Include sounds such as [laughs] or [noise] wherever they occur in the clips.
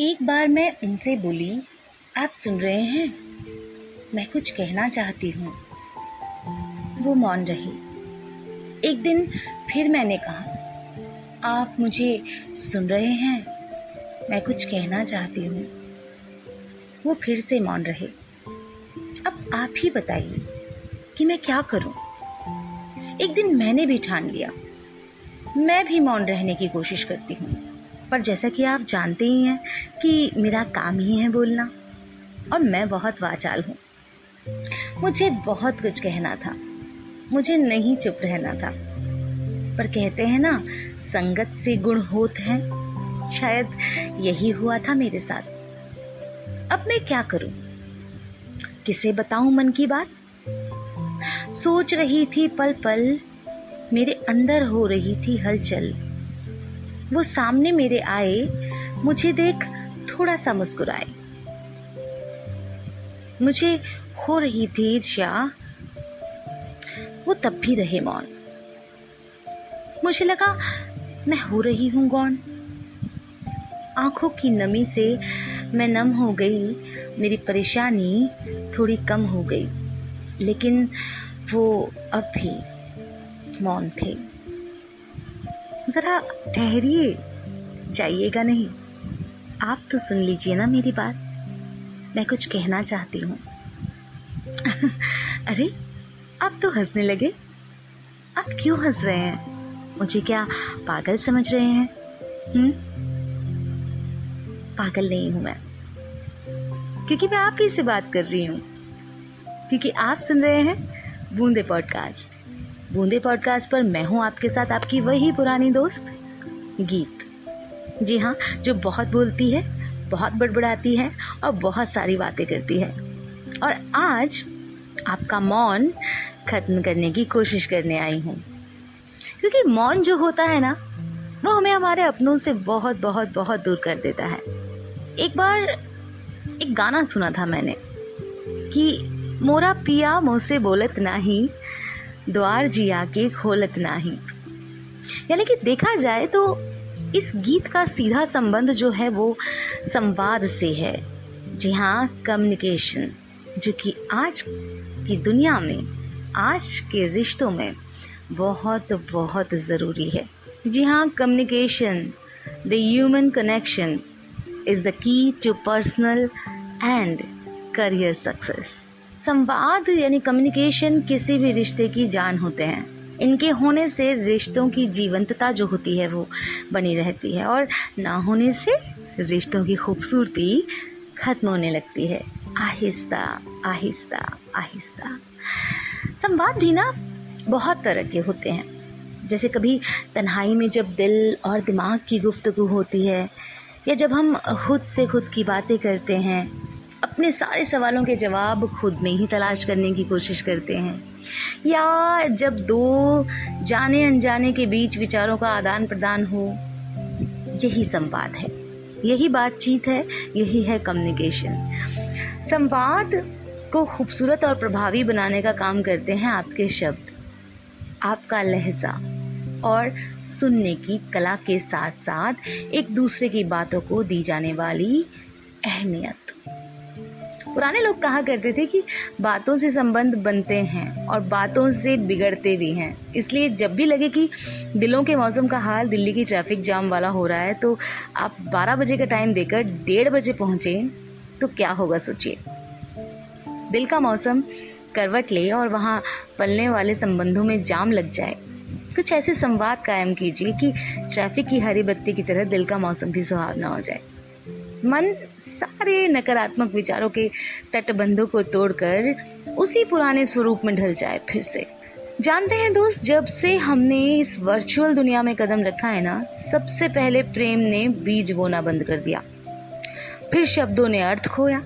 एक बार मैं उनसे बोली, आप सुन रहे हैं? मैं कुछ कहना चाहती हूँ। वो मौन रही। एक दिन फिर मैंने कहा, आप मुझे सुन रहे हैं? मैं कुछ कहना चाहती हूँ। वो फिर से मौन रहे। अब आप ही बताइए कि मैं क्या करूँ? एक दिन मैंने भी ठान लिया। मैं भी मौन रहने की कोशिश करती हूँ। पर जैसा कि आप जानते ही हैं कि मेरा काम ही है बोलना, और मैं बहुत वाचाल हूँ। मुझे बहुत कुछ कहना था, मुझे नहीं चुप रहना था। पर कहते हैं ना, संगत से गुण होत हैं। शायद यही हुआ था मेरे साथ। अब मैं क्या करूँ? किसे बताऊँ मन की बात? सोच रही थी पल पल मेरे अंदर हो रही थी हलचल। वो सामने मेरे आए, मुझे देख थोड़ा सा मुस्कुराए। मुझे हो रही थी ईर्ष्या वो तब भी रहे मौन। मुझे लगा, मैं हो रही हूँ गौन। आँखों की नमी से मैं नम हो गई, मेरी परेशानी थोड़ी कम हो गई, लेकिन वो अब भी मौन थे। जरा ठहरिए। जाइएगा नहीं। आप तो सुन लीजिए ना मेरी बात। मैं कुछ कहना चाहती हूँ। [laughs] अरे, आप तो हंसने लगे। आप क्यों हंस रहे हैं? मुझे क्या पागल समझ रहे हैं? हम्म? पागल नहीं हूँ मैं। क्योंकि मैं आप ही से बात कर रही हूँ। क्योंकि आप सुन रहे हैं बूंदे पॉडकास्ट। बूंदे पॉडकास्ट पर मैं हूँ आपके साथ आपकी वही पुरानी दोस्त, गीत। जी हाँ जो बहुत बोलती है, बहुत बड़बड़ाती है और बहुत सारी बातें करती है। और आज आपका मौन खत्म करने की कोशिश करने आई हूँ। क्योंकि मौन जो होता है ना, वो हमें हमारे अपनों से बहुत बहुत बहुत दूर कर देता है। एक बार एक गाना सुना था मैंने कि, मोरा पिया मुझसे बोलत नाही द्वार जिया के खोलत नाही। यानी कि देखा जाए तो इस गीत का सीधा संबंध जो है वो संवाद से है। जी हाँ कम्युनिकेशन जो कि आज की दुनिया में, आज के रिश्तों में बहुत बहुत ज़रूरी है। जी हाँ communication the human connection is the key to personal and career success. संवाद यानी कम्युनिकेशन किसी भी रिश्ते की जान होते हैं। इनके होने से रिश्तों की जीवंतता जो होती है वो बनी रहती है और ना होने से रिश्तों की खूबसूरती खत्म होने लगती है। आहिस्ता आहिस्ता आहिस्ता। संवाद भी ना बहुत तरह के होते हैं। जैसे कभी तन्हाई में जब दिल और दिमाग की गुफ्तगु होती है या जब हम खुद से खुद की बातें करते हैं अपने सारे सवालों के जवाब खुद में ही तलाश करने की कोशिश करते हैं। या जब दो जाने अनजाने के बीच विचारों का आदान प्रदान हो, यही संवाद है। यही बातचीत है, यही है कम्युनिकेशन संवाद को खूबसूरत और प्रभावी बनाने का काम करते हैं आपके शब्द, आपका लहजा और सुनने की कला के साथ साथ एक दूसरे की बातों को दी जाने वाली अहमियत। पुराने लोग कहा करते थे कि बातों से संबंध बनते हैं और बातों से बिगड़ते भी हैं। इसलिए जब भी लगे कि दिलों के मौसम का हाल दिल्ली की ट्रैफ़िक जाम वाला हो रहा है तो आप 12 बजे का टाइम देकर डेढ़ बजे पहुँचे तो क्या होगा सोचिए। दिल का मौसम करवट ले और वहाँ पलने वाले संबंधों में जाम लग जाए। कुछ ऐसे संवाद कायम कीजिए कि ट्रैफ़िक की हरी बत्ती की तरह दिल का मौसम भी सुहावना हो जाए। मन सारे नकारात्मक विचारों के तटबंधों को तोड़कर उसी पुराने स्वरूप में ढल जाए फिर से। जानते हैं दोस्त, जब से हमने इस वर्चुअल दुनिया में कदम रखा है ना, सबसे पहले प्रेम ने बीज बोना बंद कर दिया। फिर शब्दों ने अर्थ खोया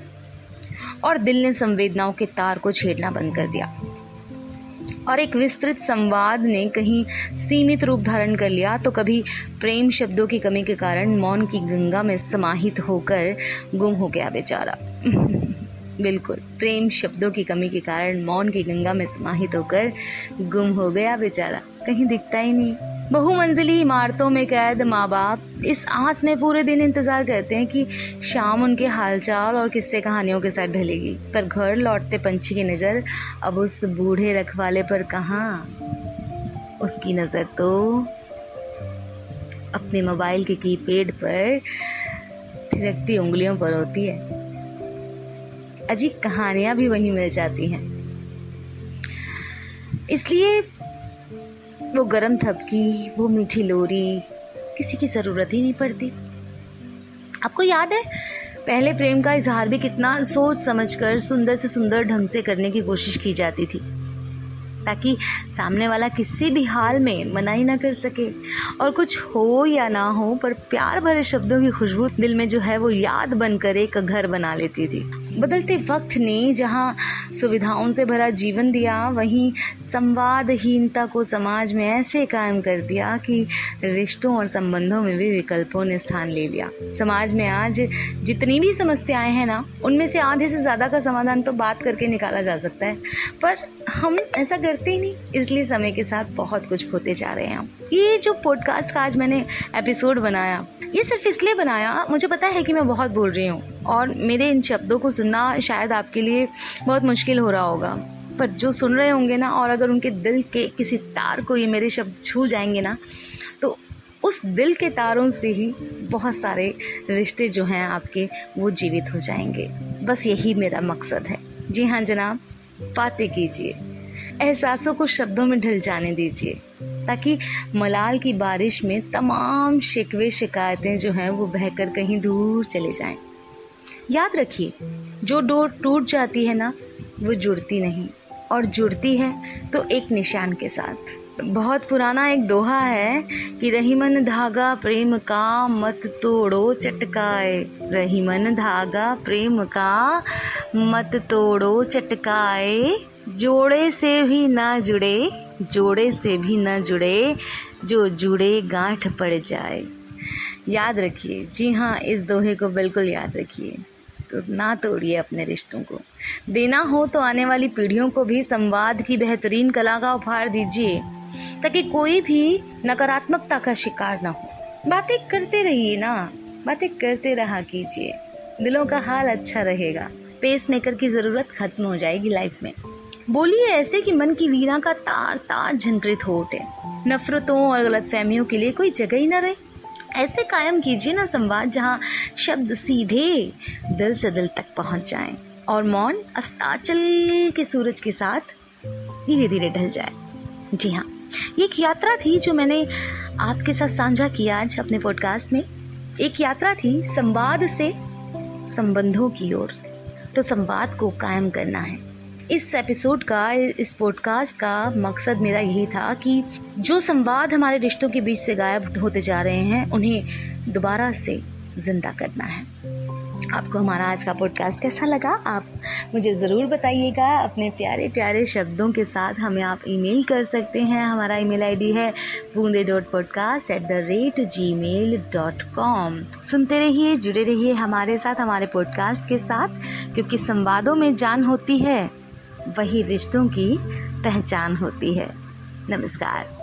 और दिल ने संवेदनाओं के तार को छेड़ना बंद कर दिया। और एक विस्तृत संवाद ने कहीं सीमित रूप धारण कर लिया तो कभी प्रेम शब्दों की कमी के कारण मौन की गंगा में समाहित होकर गुम हो गया बेचारा। [laughs] बिल्कुल, प्रेम शब्दों की कमी के कारण मौन की गंगा में समाहित होकर गुम हो गया बेचारा। कहीं दिखता ही नहीं। बहुमंजिली इमारतों में कैद माँ बाप इस आस में पूरे दिन इंतज़ार करते हैं कि शाम उनके हालचाल और किस्से कहानियों के साथ ढलेगी। पर घर लौटते पंछी की नज़र अब उस बूढ़े रखवाले पर कहाँ? उसकी नज़र तो अपने मोबाइल के कीपैड पर थिरकती उंगलियों पर होती है। अजीब कहानियाँ भी वहीं मिल जाती हैं। इसलिए वो गरम थपकी, वो मीठी लोरी, किसी की ज़रूरत ही नहीं पड़ती। आपको याद है, पहले प्रेम का इजहार भी कितना सोच समझकर सुंदर से सुंदर ढंग से करने की कोशिश की जाती थी, ताकि सामने वाला किसी भी हाल में मनाही ना कर सके। और कुछ हो या ना हो, पर प्यार भरे शब्दों की खुशबू दिल में जो है, वो याद बनकर एक घर बना लेती थी। बदलते वक्त ने जहाँ सुविधाओं से भरा जीवन दिया, वहीं संवादहीनता को समाज में ऐसे कायम कर दिया कि रिश्तों और संबंधों में भी विकल्पों ने स्थान ले लिया। समाज में आज जितनी भी समस्याएँ हैं ना, उनमें से आधे से ज़्यादा का समाधान तो बात करके निकाला जा सकता है। पर हम ऐसा करते ही नहीं, इसलिए समय के साथ बहुत कुछ होते जा रहे हैं ये जो पॉडकास्ट का आज मैंने एपिसोड बनाया, ये सिर्फ़ इसलिए बनाया, मुझे पता है कि मैं बहुत बोल रही हूँ। और मेरे इन शब्दों को सुनना शायद आपके लिए बहुत मुश्किल हो रहा होगा। पर जो सुन रहे होंगे ना, और अगर उनके दिल के किसी तार को ये मेरे शब्द छू जाएँगे ना तो उस दिल के तारों से ही बहुत सारे रिश्ते जो हैं आपके, वो जीवित हो जाएँगे। बस यही मेरा मकसद है। जी हाँ जनाब, बातें कीजिए। एहसासों को शब्दों में ढल जाने दीजिए, ताकि मलाल की बारिश में तमाम शिकवे शिकायतें जो हैं, वो बहकर कहीं दूर चले जाएँ। याद रखिए, जो डोर टूट जाती है ना, वो जुड़ती नहीं। और जुड़ती है तो एक निशान के साथ। बहुत पुराना एक दोहा है कि रहीमन धागा प्रेम का मत तोड़ो, चटकाए। रहीमन धागा प्रेम का मत तोड़ो, चटकाए। जोड़े से भी ना जुड़े, जोड़े से भी ना जुड़े, जो जुड़े गांठ पड़ जाए। याद रखिए, जी हाँ इस दोहे को बिल्कुल याद रखिए। तो ना तोड़िए अपने रिश्तों को। देना हो तो आने वाली पीढ़ियों को भी संवाद की बेहतरीन कला का उपहार दीजिए, ताकि कोई भी नकारात्मकता का शिकार ना हो। बातें करते रहिए ना, बातें करते रहा कीजिए। दिलों का हाल अच्छा रहेगा। पेस मेकर की ज़रूरत खत्म हो जाएगी लाइफ में। बोलिए ऐसे कि मन की वीणा का तार तार झंकृत हो उठे। नफरतों और गलत फहमियों के लिए कोई जगह ही ना रहे। ऐसे कायम कीजिए ना संवाद जहाँ शब्द सीधे दिल से दिल तक पहुँच जाएँ और मौन अस्ताचल के सूरज के साथ धीरे धीरे ढल जाए। जी हाँ ये एक यात्रा थी जो मैंने आपके साथ साझा किया आज अपने पॉडकास्ट में। एक यात्रा थी संवाद से संबंधों की ओर। तो संवाद को कायम करना है। इस एपिसोड का, इस पॉडकास्ट का मकसद मेरा यही था कि जो संवाद हमारे रिश्तों के बीच से गायब होते जा रहे हैं, उन्हें दोबारा से ज़िंदा करना है। आपको हमारा आज का पॉडकास्ट कैसा लगा? आप मुझे ज़रूर बताइएगा। अपने प्यारे प्यारे शब्दों के साथ हमें आप ईमेल कर सकते हैं। हमारा ईमेल आईडी है Boonde dot podcast at the rate Gmail dot com सुनते रहिए, जुड़े रहिए हमारे साथ, हमारे पॉडकास्ट के साथ, क्योंकि संवादों में जान होती है। वही रिश्तों की पहचान होती है। नमस्कार।